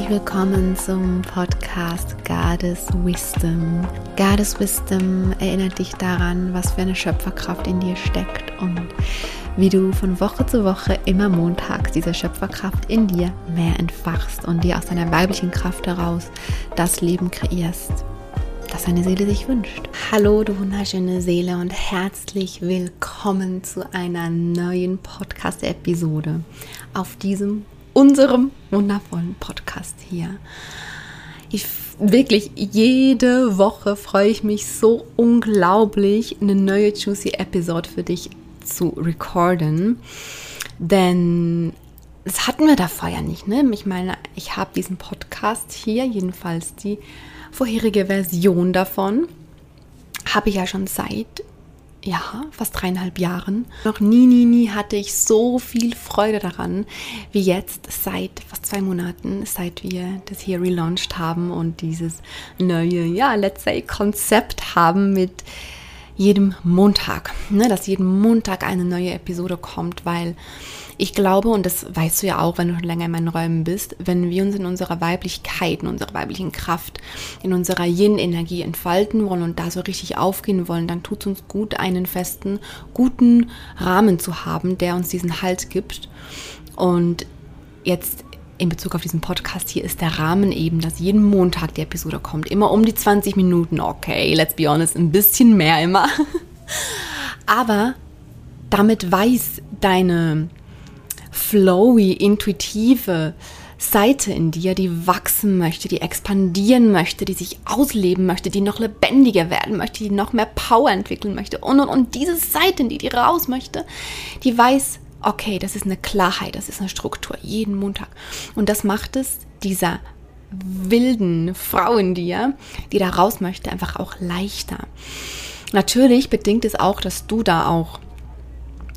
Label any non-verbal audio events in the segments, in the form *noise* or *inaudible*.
herzlich willkommen zum Podcast Goddess Wisdom. Goddess Wisdom erinnert dich daran, was für eine Schöpferkraft in dir steckt und wie du von Woche zu Woche immer montags diese Schöpferkraft in dir mehr entfachst und dir aus deiner weiblichen Kraft heraus das Leben kreierst, das deine Seele sich wünscht. Hallo, du wunderschöne Seele und herzlich willkommen zu einer neuen Podcast-Episode auf diesem unserem wundervollen Podcast hier. Ich wirklich jede Woche freue ich mich so unglaublich, eine neue Juicy Episode für dich zu recorden, denn das hatten wir davor ja nicht, ne? Ich meine, ich habe diesen Podcast hier, jedenfalls die vorherige Version davon, habe ich ja schon seit ja, fast dreieinhalb Jahren. Noch nie, nie, nie hatte ich so viel Freude daran, wie jetzt seit fast zwei Monaten, seit wir das hier relaunched haben und dieses neue, ja, let's say, Konzept haben mit jedem Montag. Ne, dass jeden Montag eine neue Episode kommt, weil ich glaube, und das weißt du ja auch, wenn du schon länger in meinen Räumen bist, wenn wir uns in unserer Weiblichkeit, in unserer weiblichen Kraft, in unserer Yin-Energie entfalten wollen und da so richtig aufgehen wollen, dann tut es uns gut, einen festen, guten Rahmen zu haben, der uns diesen Halt gibt. Und jetzt in Bezug auf diesen Podcast hier ist der Rahmen eben, dass jeden Montag die Episode kommt. Immer um die 20 Minuten. Okay, let's be honest, ein bisschen mehr immer. *laughs* Aber damit weiß deine flowy, intuitive Seite in dir, die wachsen möchte, die expandieren möchte, die sich ausleben möchte, die noch lebendiger werden möchte, die noch mehr Power entwickeln möchte und und und diese Seite, in die die raus möchte, die weiß, okay, das ist eine Klarheit, das ist eine Struktur, jeden Montag. Und das macht es dieser wilden Frau in dir, die da raus möchte, einfach auch leichter. Natürlich bedingt es auch, dass du da auch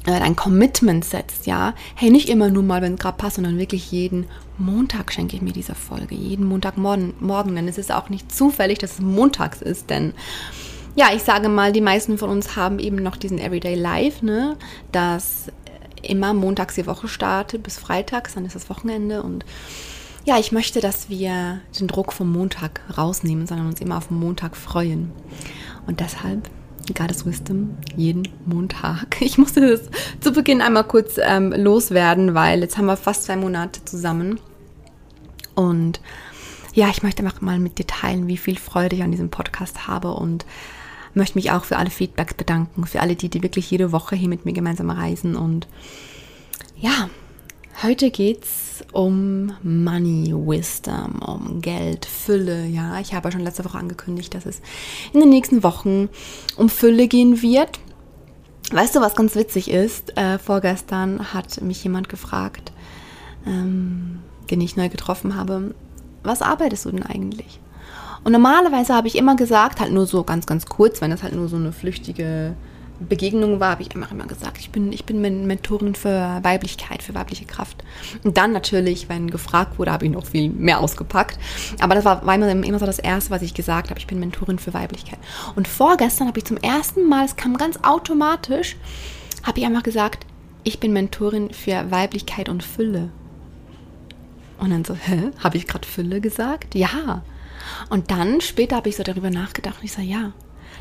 dein Commitment setzt, ja. Hey, nicht immer nur mal, wenn es gerade passt, sondern wirklich jeden Montag schenke ich mir diese Folge. Jeden Montagmorgen, morgen, denn es ist auch nicht zufällig, dass es montags ist, denn ja, ich sage mal, die meisten von uns haben eben noch diesen Everyday Life, ne, das immer montags die Woche startet bis freitags, dann ist das Wochenende und ja, ich möchte, dass wir den Druck vom Montag rausnehmen, sondern uns immer auf den Montag freuen. Und deshalb Goddess Wisdom jeden Montag. *laughs* Ich musste das zu Beginn einmal kurz ähm, loswerden, weil jetzt haben wir fast zwei Monate zusammen. Und ja, ich möchte einfach mal mit dir teilen, wie viel Freude ich an diesem Podcast habe und möchte mich auch für alle Feedbacks bedanken, für alle die, die wirklich jede Woche hier mit mir gemeinsam reisen. Und ja, Heute geht um Money Wisdom, um Geld, Fülle. Ja, ich habe ja schon letzte Woche angekündigt, dass es in den nächsten Wochen um Fülle gehen wird. Weißt du, was ganz witzig ist? Äh, vorgestern hat mich jemand gefragt, ähm, den ich neu getroffen habe, was arbeitest du denn eigentlich? Und normalerweise habe ich immer gesagt, halt nur so ganz, ganz kurz, wenn das halt nur so eine flüchtige Begegnung war, habe ich immer, immer gesagt, ich bin, ich bin Mentorin für Weiblichkeit, für weibliche Kraft. Und dann natürlich, wenn gefragt wurde, habe ich noch viel mehr ausgepackt. Aber das war, immer, immer so das Erste, was ich gesagt habe, ich bin Mentorin für Weiblichkeit. Und vorgestern habe ich zum ersten Mal, es kam ganz automatisch, habe ich einfach gesagt, ich bin Mentorin für Weiblichkeit und Fülle. Und dann so, hä, habe ich gerade Fülle gesagt? Ja. Und dann später habe ich so darüber nachgedacht und ich sage, ja,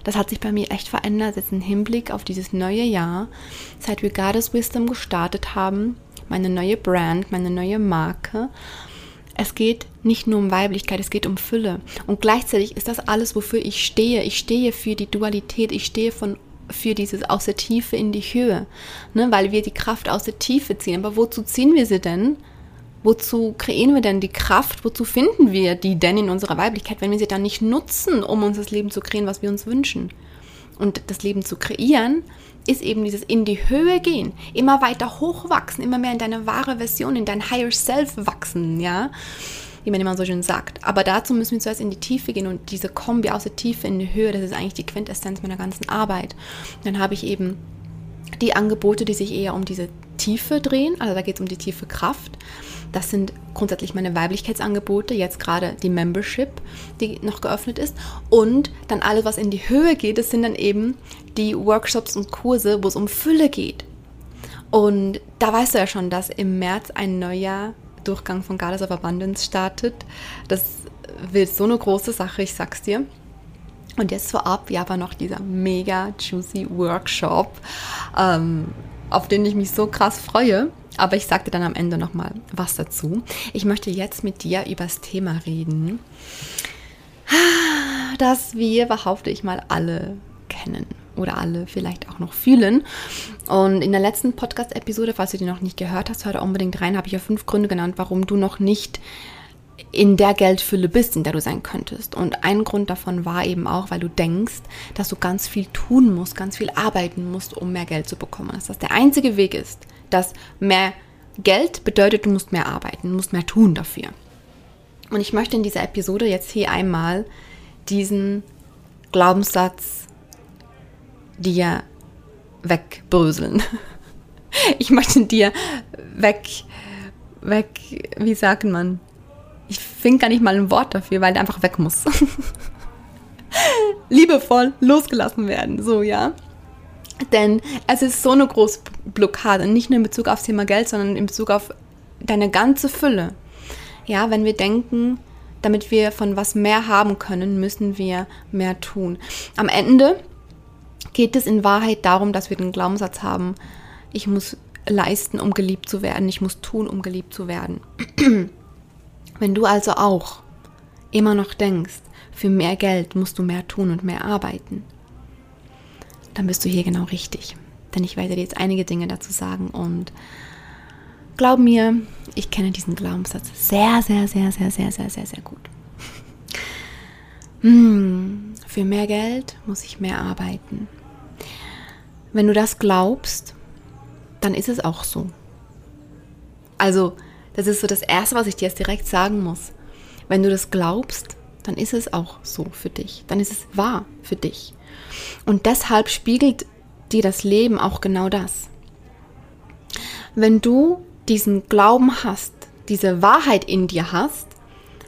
das hat sich bei mir echt verändert, jetzt im Hinblick auf dieses neue Jahr, seit wir Goddess Wisdom gestartet haben, meine neue Brand, meine neue Marke. Es geht nicht nur um Weiblichkeit, es geht um Fülle. Und gleichzeitig ist das alles, wofür ich stehe. Ich stehe für die Dualität, ich stehe von, für dieses aus der Tiefe in die Höhe, ne, weil wir die Kraft aus der Tiefe ziehen. Aber wozu ziehen wir sie denn? Wozu kreieren wir denn die Kraft? Wozu finden wir die denn in unserer Weiblichkeit, wenn wir sie dann nicht nutzen, um uns das Leben zu kreieren, was wir uns wünschen? Und das Leben zu kreieren ist eben dieses in die Höhe gehen, immer weiter hochwachsen, immer mehr in deine wahre Version, in dein Higher Self wachsen, ja, wie man immer so schön sagt. Aber dazu müssen wir zuerst in die Tiefe gehen und diese Kombi aus der Tiefe in die Höhe, das ist eigentlich die Quintessenz meiner ganzen Arbeit. Und dann habe ich eben die Angebote, die sich eher um diese Tiefe drehen, also da geht es um die tiefe Kraft. Das sind grundsätzlich meine Weiblichkeitsangebote, jetzt gerade die Membership, die noch geöffnet ist. Und dann alles, was in die Höhe geht, das sind dann eben die Workshops und Kurse, wo es um Fülle geht. Und da weißt du ja schon, dass im März ein neuer Durchgang von Goddess of Abundance startet. Das wird so eine große Sache, ich sag's dir. Und jetzt vorab, ja, aber noch dieser mega juicy Workshop, ähm, auf den ich mich so krass freue. Aber ich sagte dann am Ende nochmal was dazu. Ich möchte jetzt mit dir über das Thema reden, das wir, behaupte ich mal, alle kennen oder alle vielleicht auch noch fühlen. Und in der letzten Podcast-Episode, falls du die noch nicht gehört hast, hör da unbedingt rein, habe ich ja fünf Gründe genannt, warum du noch nicht in der Geldfülle bist, in der du sein könntest. Und ein Grund davon war eben auch, weil du denkst, dass du ganz viel tun musst, ganz viel arbeiten musst, um mehr Geld zu bekommen. Dass das der einzige Weg ist, dass mehr Geld bedeutet, du musst mehr arbeiten, musst mehr tun dafür. Und ich möchte in dieser Episode jetzt hier einmal diesen Glaubenssatz dir wegbröseln. *laughs* Ich möchte dir weg, weg, wie sagt man? Ich finde gar nicht mal ein Wort dafür, weil der einfach weg muss. *laughs* Liebevoll losgelassen werden, so, ja. Denn es ist so eine große Blockade, nicht nur in Bezug aufs Thema Geld, sondern in Bezug auf deine ganze Fülle. Ja, wenn wir denken, damit wir von was mehr haben können, müssen wir mehr tun. Am Ende geht es in Wahrheit darum, dass wir den Glaubenssatz haben, ich muss leisten, um geliebt zu werden, ich muss tun, um geliebt zu werden. *clears throat* Wenn du also auch immer noch denkst, für mehr Geld musst du mehr tun und mehr arbeiten, dann bist du hier genau richtig. Denn ich werde dir jetzt einige Dinge dazu sagen und glaub mir, ich kenne diesen Glaubenssatz sehr, sehr, sehr, sehr, sehr, sehr, sehr, sehr gut. Hm, für mehr Geld muss ich mehr arbeiten. Wenn du das glaubst, dann ist es auch so. Also, das ist so das Erste, was ich dir jetzt direkt sagen muss. Wenn du das glaubst, dann ist es auch so für dich. Dann ist es wahr für dich. Und deshalb spiegelt dir das Leben auch genau das. Wenn du diesen Glauben hast, diese Wahrheit in dir hast,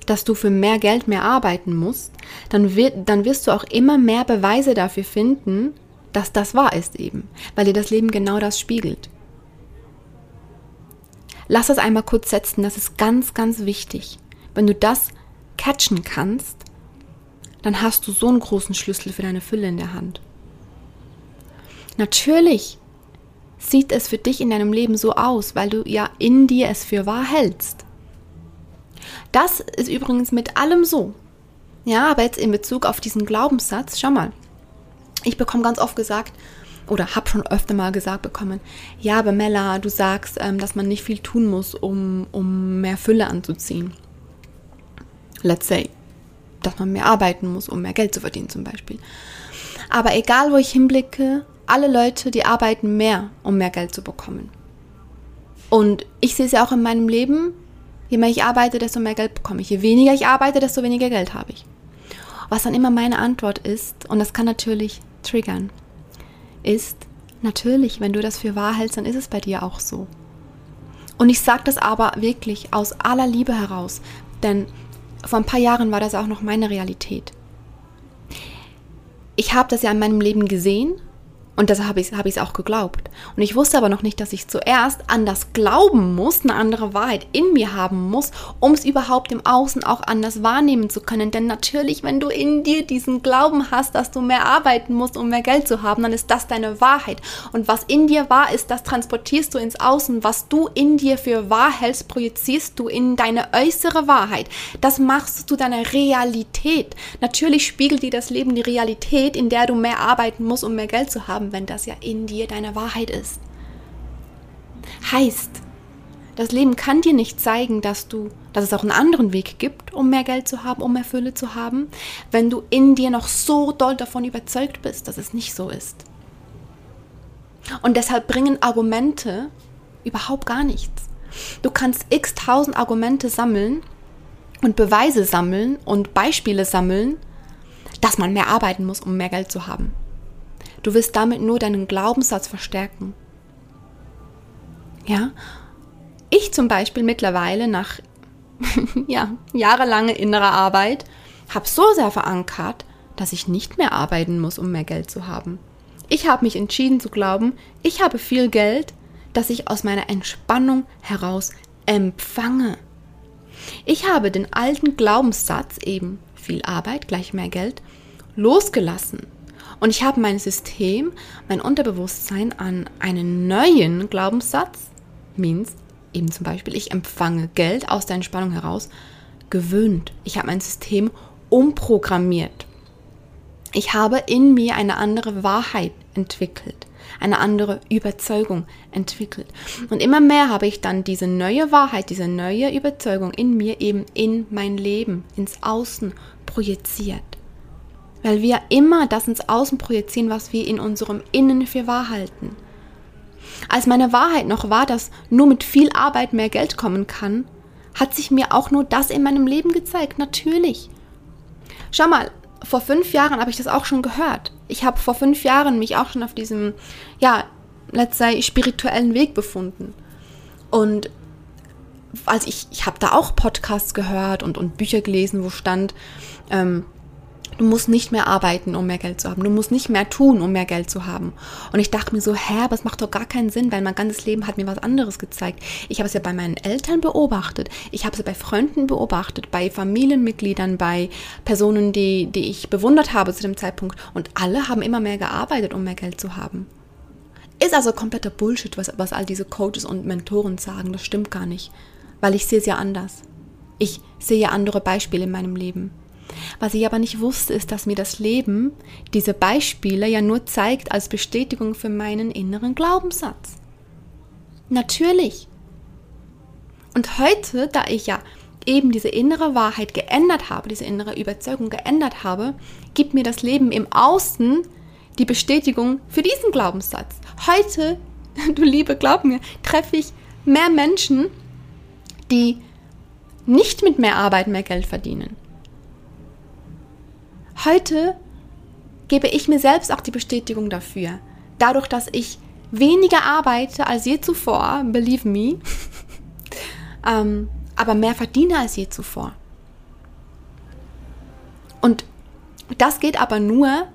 dass du für mehr Geld mehr arbeiten musst, dann, wird, dann wirst du auch immer mehr Beweise dafür finden, dass das wahr ist eben, weil dir das Leben genau das spiegelt. Lass das einmal kurz setzen, das ist ganz, ganz wichtig. Wenn du das catchen kannst, dann hast du so einen großen Schlüssel für deine Fülle in der Hand. Natürlich sieht es für dich in deinem Leben so aus, weil du ja in dir es für wahr hältst. Das ist übrigens mit allem so. Ja, aber jetzt in Bezug auf diesen Glaubenssatz, schau mal. Ich bekomme ganz oft gesagt, oder habe schon öfter mal gesagt bekommen, ja, aber Mella, du sagst, ähm, dass man nicht viel tun muss, um, um mehr Fülle anzuziehen. Let's say, dass man mehr arbeiten muss, um mehr Geld zu verdienen zum Beispiel. Aber egal, wo ich hinblicke, alle Leute, die arbeiten mehr, um mehr Geld zu bekommen. Und ich sehe es ja auch in meinem Leben, je mehr ich arbeite, desto mehr Geld bekomme ich. Je weniger ich arbeite, desto weniger Geld habe ich. Was dann immer meine Antwort ist, und das kann natürlich triggern, ist, natürlich, wenn du das für wahr hältst, dann ist es bei dir auch so. Und ich sage das aber wirklich aus aller Liebe heraus, denn vor ein paar Jahren war das auch noch meine Realität. Ich habe das ja in meinem Leben gesehen und deshalb habe ich es hab auch geglaubt. Und ich wusste aber noch nicht, dass ich zuerst an das glauben muss, eine andere Wahrheit in mir haben muss, um es überhaupt im Außen auch anders wahrnehmen zu können. Denn natürlich, wenn du in dir diesen Glauben hast, dass du mehr arbeiten musst, um mehr Geld zu haben, dann ist das deine Wahrheit. Und was in dir wahr ist, das transportierst du ins Außen. Was du in dir für wahr hältst, projizierst du in deine äußere Wahrheit. Das machst du zu deiner Realität. Natürlich spiegelt dir das Leben die Realität, in der du mehr arbeiten musst, um mehr Geld zu haben haben, wenn das ja in dir deine Wahrheit ist. Heißt, das Leben kann dir nicht zeigen, dass du, dass es auch einen anderen Weg gibt, um mehr Geld zu haben, um mehr Fülle zu haben, wenn du in dir noch so doll davon überzeugt bist, dass es nicht so ist. Und deshalb bringen Argumente überhaupt gar nichts. Du kannst x tausend Argumente sammeln und Beweise sammeln und Beispiele sammeln, dass man mehr arbeiten muss, um mehr Geld zu haben. Du wirst damit nur deinen Glaubenssatz verstärken. Ja? Ich zum Beispiel mittlerweile nach *laughs* ja, jahrelanger innerer Arbeit habe so sehr verankert, dass ich nicht mehr arbeiten muss, um mehr Geld zu haben. Ich habe mich entschieden zu glauben, ich habe viel Geld, das ich aus meiner Entspannung heraus empfange. Ich habe den alten Glaubenssatz, eben viel Arbeit gleich mehr Geld, losgelassen. Und ich habe mein System, mein Unterbewusstsein an einen neuen Glaubenssatz, means eben zum Beispiel, ich empfange Geld aus der Entspannung heraus, gewöhnt. Ich habe mein System umprogrammiert. Ich habe in mir eine andere Wahrheit entwickelt, eine andere Überzeugung entwickelt. Und immer mehr habe ich dann diese neue Wahrheit, diese neue Überzeugung in mir eben in mein Leben, ins Außen projiziert. Weil wir immer das ins Außen projizieren, was wir in unserem Innen für wahr halten. Als meine Wahrheit noch war, dass nur mit viel Arbeit mehr Geld kommen kann, hat sich mir auch nur das in meinem Leben gezeigt, natürlich. Schau mal, vor fünf Jahren habe ich das auch schon gehört. Ich habe vor fünf Jahren mich auch schon auf diesem, ja, let's say, spirituellen Weg befunden. Und also ich, ich habe da auch Podcasts gehört und, und Bücher gelesen, wo stand, ähm, Du musst nicht mehr arbeiten, um mehr Geld zu haben. Du musst nicht mehr tun, um mehr Geld zu haben. Und ich dachte mir so, hä, aber es macht doch gar keinen Sinn, weil mein ganzes Leben hat mir was anderes gezeigt. Ich habe es ja bei meinen Eltern beobachtet. Ich habe es ja bei Freunden beobachtet, bei Familienmitgliedern, bei Personen, die, die ich bewundert habe zu dem Zeitpunkt. Und alle haben immer mehr gearbeitet, um mehr Geld zu haben. Ist also kompletter Bullshit, was, was all diese Coaches und Mentoren sagen. Das stimmt gar nicht. Weil ich sehe es ja anders. Ich sehe andere Beispiele in meinem Leben. Was ich aber nicht wusste, ist, dass mir das Leben diese Beispiele ja nur zeigt als Bestätigung für meinen inneren Glaubenssatz. Natürlich. Und heute, da ich ja eben diese innere Wahrheit geändert habe, diese innere Überzeugung geändert habe, gibt mir das Leben im Außen die Bestätigung für diesen Glaubenssatz. Heute, *laughs* du Liebe, glaub mir, treffe ich mehr Menschen, die nicht mit mehr Arbeit mehr Geld verdienen, Heute gebe ich mir selbst auch die Bestätigung dafür. Dadurch, dass ich weniger arbeite als je zuvor, believe me, *laughs* ähm, aber mehr verdiene als je zuvor. Und das geht aber nur,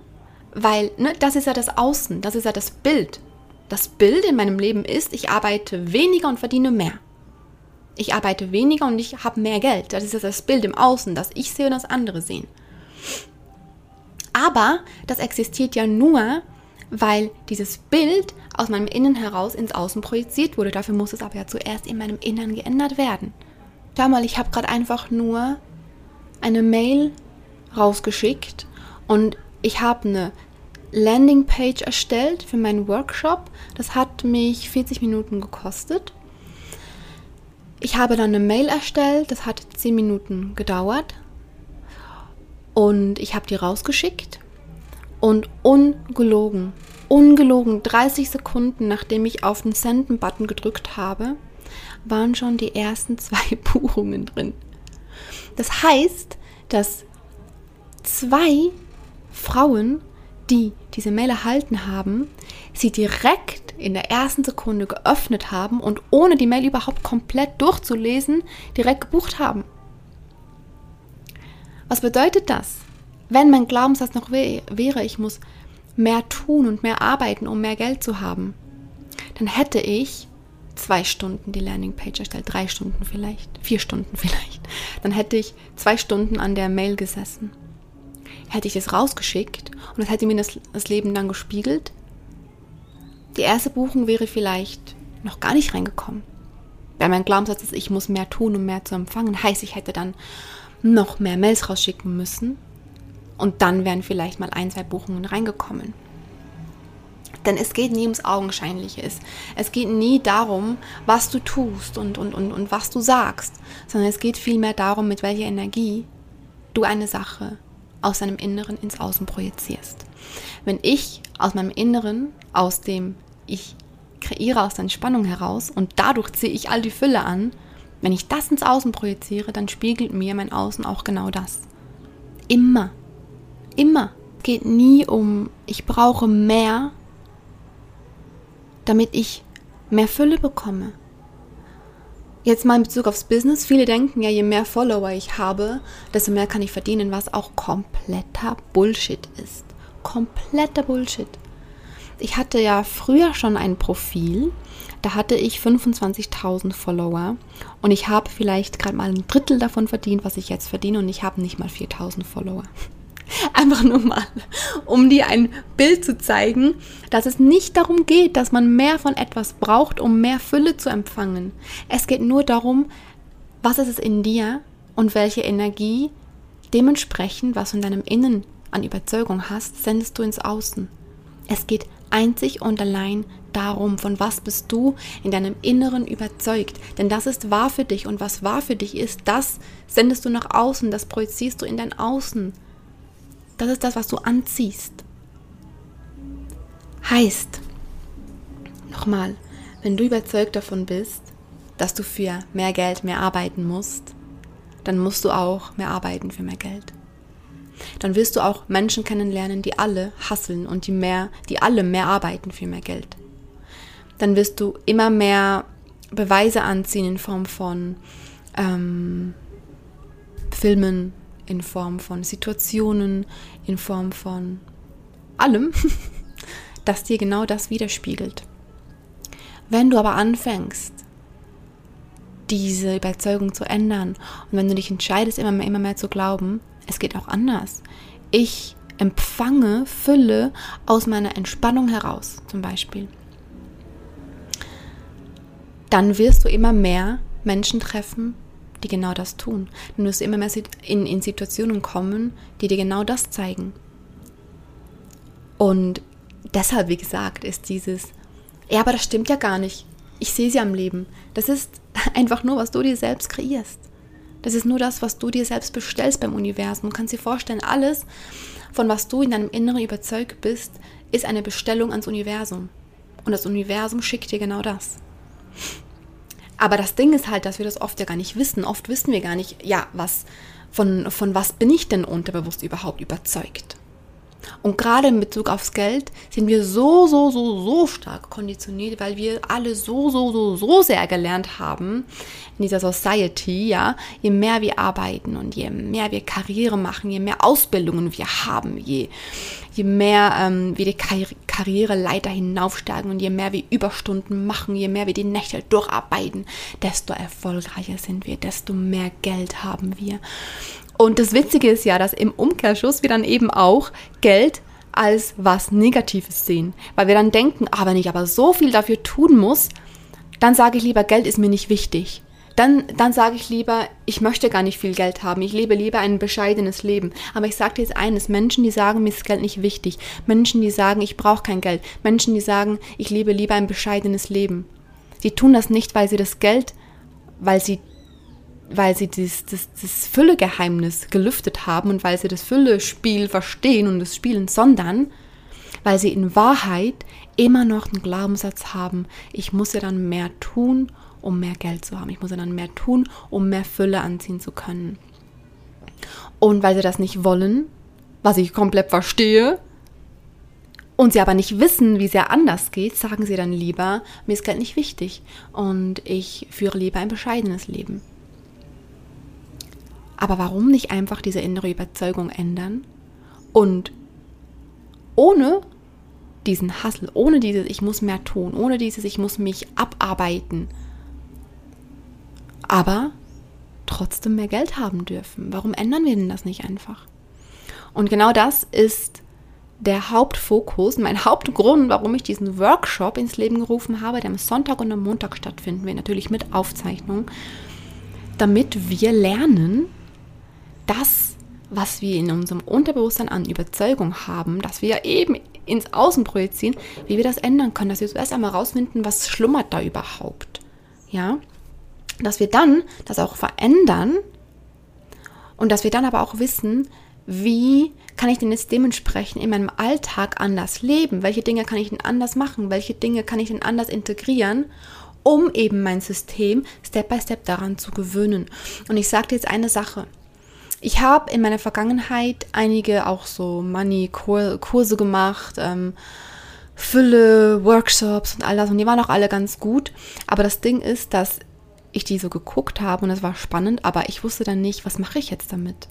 weil ne, das ist ja das Außen, das ist ja das Bild. Das Bild in meinem Leben ist, ich arbeite weniger und verdiene mehr. Ich arbeite weniger und ich habe mehr Geld. Das ist ja das Bild im Außen, das ich sehe und das andere sehen. Aber das existiert ja nur, weil dieses Bild aus meinem Innen heraus ins Außen projiziert wurde. Dafür muss es aber ja zuerst in meinem Innern geändert werden. Schau mal, ich habe gerade einfach nur eine Mail rausgeschickt und ich habe eine Landingpage erstellt für meinen Workshop. Das hat mich 40 Minuten gekostet. Ich habe dann eine Mail erstellt, das hat 10 Minuten gedauert. Und ich habe die rausgeschickt und ungelogen, ungelogen, 30 Sekunden nachdem ich auf den Senden-Button gedrückt habe, waren schon die ersten *laughs* zwei Buchungen drin. Das heißt, dass zwei Frauen, die diese Mail erhalten haben, sie direkt in der ersten Sekunde geöffnet haben und ohne die Mail überhaupt komplett durchzulesen, direkt gebucht haben. Was bedeutet das? Wenn mein Glaubenssatz noch wäre, ich muss mehr tun und mehr arbeiten, um mehr Geld zu haben, dann hätte ich zwei Stunden die Landingpage erstellt, drei Stunden vielleicht, vier Stunden *laughs* vielleicht. Dann hätte ich zwei Stunden an der Mail gesessen. Hätte ich das rausgeschickt und das hätte mir das, das Leben dann gespiegelt. Die erste Buchung wäre vielleicht noch gar nicht reingekommen. Weil mein Glaubenssatz ist, ich muss mehr tun, um mehr zu empfangen. Heißt, ich hätte dann noch mehr Mails rausschicken müssen. Und dann wären vielleicht mal ein, zwei Buchungen reingekommen. Denn es geht nie ums Augenscheinliche. Es, geht nie darum, was du tust und, und, und, und was du sagst, sondern es geht vielmehr darum, mit welcher Energie du eine Sache aus deinem Inneren ins Außen projizierst. Wenn ich aus meinem Inneren, aus dem ich kreiere aus der Entspannung heraus und dadurch ziehe ich all die Fülle an, wenn ich das ins Außen projiziere, dann spiegelt mir mein Außen auch genau das. Immer. Immer. Es geht nie um, ich brauche mehr, damit ich mehr Fülle bekomme. Jetzt mal in Bezug aufs Business. Viele denken ja, je mehr Follower ich habe, desto mehr kann ich verdienen, was auch kompletter Bullshit ist. Kompletter Bullshit. Ich hatte ja früher schon ein Profil, da hatte ich 25.000 Follower und ich habe vielleicht gerade mal ein Drittel davon verdient, was ich jetzt verdiene und ich habe nicht mal 4.000 Follower. *laughs* Einfach nur mal, um dir ein Bild zu zeigen, dass es nicht darum geht, dass man mehr von etwas braucht, um mehr Fülle zu empfangen. Es geht nur darum, was ist es in dir und welche Energie dementsprechend, was du in deinem Innen an Überzeugung hast, sendest du ins Außen. Es geht einzig und allein darum, von was bist du in deinem Inneren überzeugt. Denn das ist wahr für dich und was wahr für dich ist, das sendest du nach außen, das projizierst du in dein Außen. Das ist das, was du anziehst. Heißt, nochmal, wenn du überzeugt davon bist, dass du für mehr Geld mehr arbeiten musst, dann musst du auch mehr arbeiten für mehr Geld. Dann wirst du auch Menschen kennenlernen, die alle hasseln und die mehr, die alle mehr arbeiten für mehr Geld. Dann wirst du immer mehr Beweise anziehen in Form von ähm, Filmen, in Form von Situationen, in Form von allem, *laughs* das dir genau das widerspiegelt. Wenn du aber anfängst, diese Überzeugung zu ändern und wenn du dich entscheidest, immer mehr, immer mehr zu glauben, es geht auch anders. Ich empfange Fülle aus meiner Entspannung heraus, zum Beispiel. Dann wirst du immer mehr Menschen treffen, die genau das tun. Du wirst immer mehr in, in Situationen kommen, die dir genau das zeigen. Und deshalb, wie gesagt, ist dieses, ja, aber das stimmt ja gar nicht. Ich sehe sie am Leben. Das ist *laughs* einfach nur, was du dir selbst kreierst. Das ist nur das, was du dir selbst bestellst beim Universum. Du kannst dir vorstellen, alles, von was du in deinem Inneren überzeugt bist, ist eine Bestellung ans Universum. Und das Universum schickt dir genau das. Aber das Ding ist halt, dass wir das oft ja gar nicht wissen. Oft wissen wir gar nicht, ja, was, von, von was bin ich denn unterbewusst überhaupt überzeugt? Und gerade in Bezug aufs Geld sind wir so, so, so, so stark konditioniert, weil wir alle so, so, so, so sehr gelernt haben in dieser Society, ja, je mehr wir arbeiten und je mehr wir Karriere machen, je mehr Ausbildungen wir haben, je, je mehr ähm, wir die Kar Karriereleiter hinaufsteigen und je mehr wir Überstunden machen, je mehr wir die Nächte durcharbeiten, desto erfolgreicher sind wir, desto mehr Geld haben wir. Und das Witzige ist ja, dass im Umkehrschluss wir dann eben auch Geld als was Negatives sehen. Weil wir dann denken, ah, wenn ich aber so viel dafür tun muss, dann sage ich lieber, Geld ist mir nicht wichtig. Dann, dann sage ich lieber, ich möchte gar nicht viel Geld haben. Ich lebe lieber ein bescheidenes Leben. Aber ich sage dir jetzt eines, Menschen, die sagen, mir ist Geld nicht wichtig. Menschen, die sagen, ich brauche kein Geld. Menschen, die sagen, ich lebe lieber ein bescheidenes Leben. Die tun das nicht, weil sie das Geld, weil sie weil sie das, das, das Füllegeheimnis gelüftet haben und weil sie das Füllespiel verstehen und das Spielen, sondern weil sie in Wahrheit immer noch einen Glaubenssatz haben, ich muss ja dann mehr tun, um mehr Geld zu haben. Ich muss ja dann mehr tun, um mehr Fülle anziehen zu können. Und weil sie das nicht wollen, was ich komplett verstehe, und sie aber nicht wissen, wie es ja anders geht, sagen sie dann lieber, mir ist Geld nicht wichtig und ich führe lieber ein bescheidenes Leben. Aber warum nicht einfach diese innere Überzeugung ändern und ohne diesen Hassel, ohne dieses Ich muss mehr tun, ohne dieses Ich muss mich abarbeiten, aber trotzdem mehr Geld haben dürfen. Warum ändern wir denn das nicht einfach? Und genau das ist der Hauptfokus, mein Hauptgrund, warum ich diesen Workshop ins Leben gerufen habe, der am Sonntag und am Montag stattfinden wird, natürlich mit Aufzeichnung, damit wir lernen, das, was wir in unserem Unterbewusstsein an Überzeugung haben, dass wir eben ins Außen projizieren, wie wir das ändern können, dass wir zuerst einmal rausfinden, was schlummert da überhaupt. Ja? Dass wir dann das auch verändern und dass wir dann aber auch wissen, wie kann ich denn jetzt dementsprechend in meinem Alltag anders leben? Welche Dinge kann ich denn anders machen? Welche Dinge kann ich denn anders integrieren, um eben mein System Step by Step daran zu gewöhnen? Und ich sage dir jetzt eine Sache. Ich habe in meiner Vergangenheit einige auch so Money-Kurse gemacht, ähm, Fülle, Workshops und all das und die waren auch alle ganz gut. Aber das Ding ist, dass ich die so geguckt habe und es war spannend, aber ich wusste dann nicht, was mache ich jetzt damit.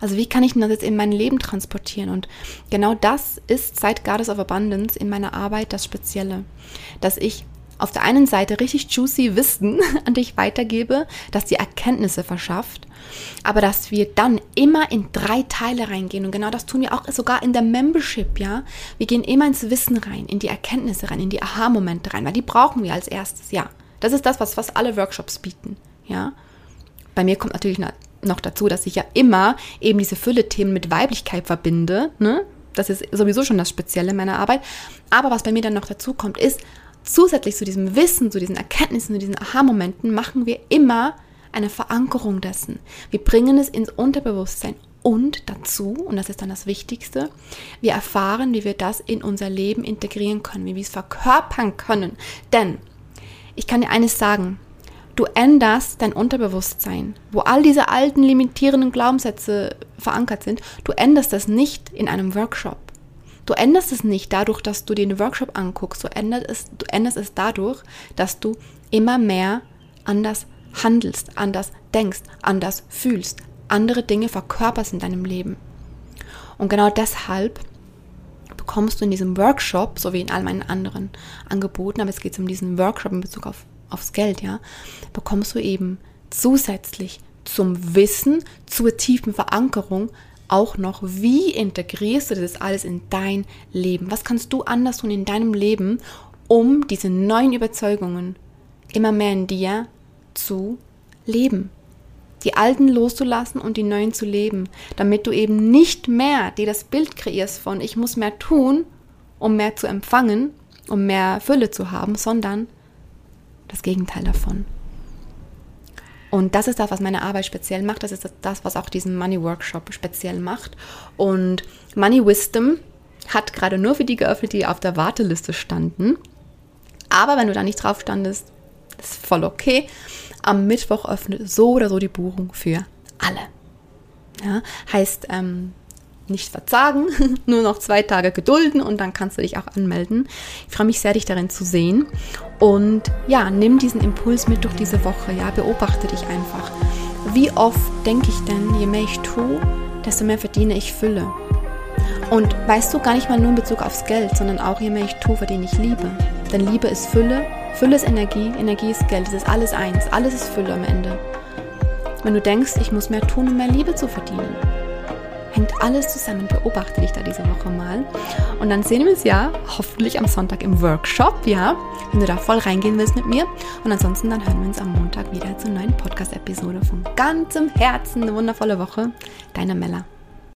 Also wie kann ich denn das jetzt in mein Leben transportieren? Und genau das ist seit Goddess of Abundance in meiner Arbeit das Spezielle, dass ich auf der einen Seite richtig juicy Wissen *laughs* an dich weitergebe, das die Erkenntnisse verschafft, aber dass wir dann immer in drei Teile reingehen und genau das tun wir auch sogar in der Membership, ja. Wir gehen immer ins Wissen rein, in die Erkenntnisse rein, in die Aha-Momente rein, weil die brauchen wir als erstes, ja. Das ist das, was fast alle Workshops bieten, ja. Bei mir kommt natürlich noch dazu, dass ich ja immer eben diese Fülle-Themen mit Weiblichkeit verbinde, ne? Das ist sowieso schon das Spezielle meiner Arbeit. Aber was bei mir dann noch dazu kommt, ist, zusätzlich zu diesem Wissen, zu diesen Erkenntnissen, zu diesen Aha-Momenten, machen wir immer eine Verankerung dessen. Wir bringen es ins Unterbewusstsein und dazu, und das ist dann das Wichtigste, wir erfahren, wie wir das in unser Leben integrieren können, wie wir es verkörpern können. Denn ich kann dir eines sagen, du änderst dein Unterbewusstsein, wo all diese alten limitierenden Glaubenssätze verankert sind, du änderst das nicht in einem Workshop. Du änderst es nicht dadurch, dass du den Workshop anguckst. Du änderst es, du änderst es dadurch, dass du immer mehr anders handelst, anders denkst, anders fühlst, andere Dinge verkörperst in deinem Leben. Und genau deshalb bekommst du in diesem Workshop, so wie in all meinen anderen Angeboten, aber es geht um diesen Workshop in Bezug auf, aufs Geld, ja, bekommst du eben zusätzlich zum Wissen, zur tiefen Verankerung auch noch, wie integrierst du das alles in dein Leben? Was kannst du anders tun in deinem Leben, um diese neuen Überzeugungen immer mehr in dir zu leben? Die alten loszulassen und die neuen zu leben, damit du eben nicht mehr dir das Bild kreierst von, ich muss mehr tun, um mehr zu empfangen, um mehr Fülle zu haben, sondern das Gegenteil davon. Und das ist das, was meine Arbeit speziell macht. Das ist das, was auch diesen Money Workshop speziell macht. Und Money Wisdom hat gerade nur für die geöffnet, die auf der Warteliste standen. Aber wenn du da nicht drauf standest, ist voll okay. Am Mittwoch öffnet so oder so die Buchung für alle. Ja, heißt, ähm, nicht verzagen, *laughs* nur noch zwei Tage gedulden und dann kannst du dich auch anmelden. Ich freue mich sehr, dich darin zu sehen. Und ja, nimm diesen Impuls mit durch diese Woche. Ja, beobachte dich einfach. Wie oft denke ich denn, je mehr ich tue, desto mehr verdiene ich Fülle. Und weißt du, gar nicht mal nur in Bezug aufs Geld, sondern auch je mehr ich tue, verdiene ich Liebe. Denn Liebe ist Fülle, Fülle ist Energie, Energie ist Geld, es ist alles eins, alles ist Fülle am Ende. Wenn du denkst, ich muss mehr tun, um mehr Liebe zu verdienen, hängt alles zusammen. Beobachte dich da diese Woche mal. Und dann sehen wir uns ja hoffentlich am Sonntag im Workshop, ja, wenn du da voll reingehen willst mit mir. Und ansonsten dann hören wir uns am Montag wieder zur neuen Podcast-Episode von ganzem Herzen. Eine wundervolle Woche. Deine Mella.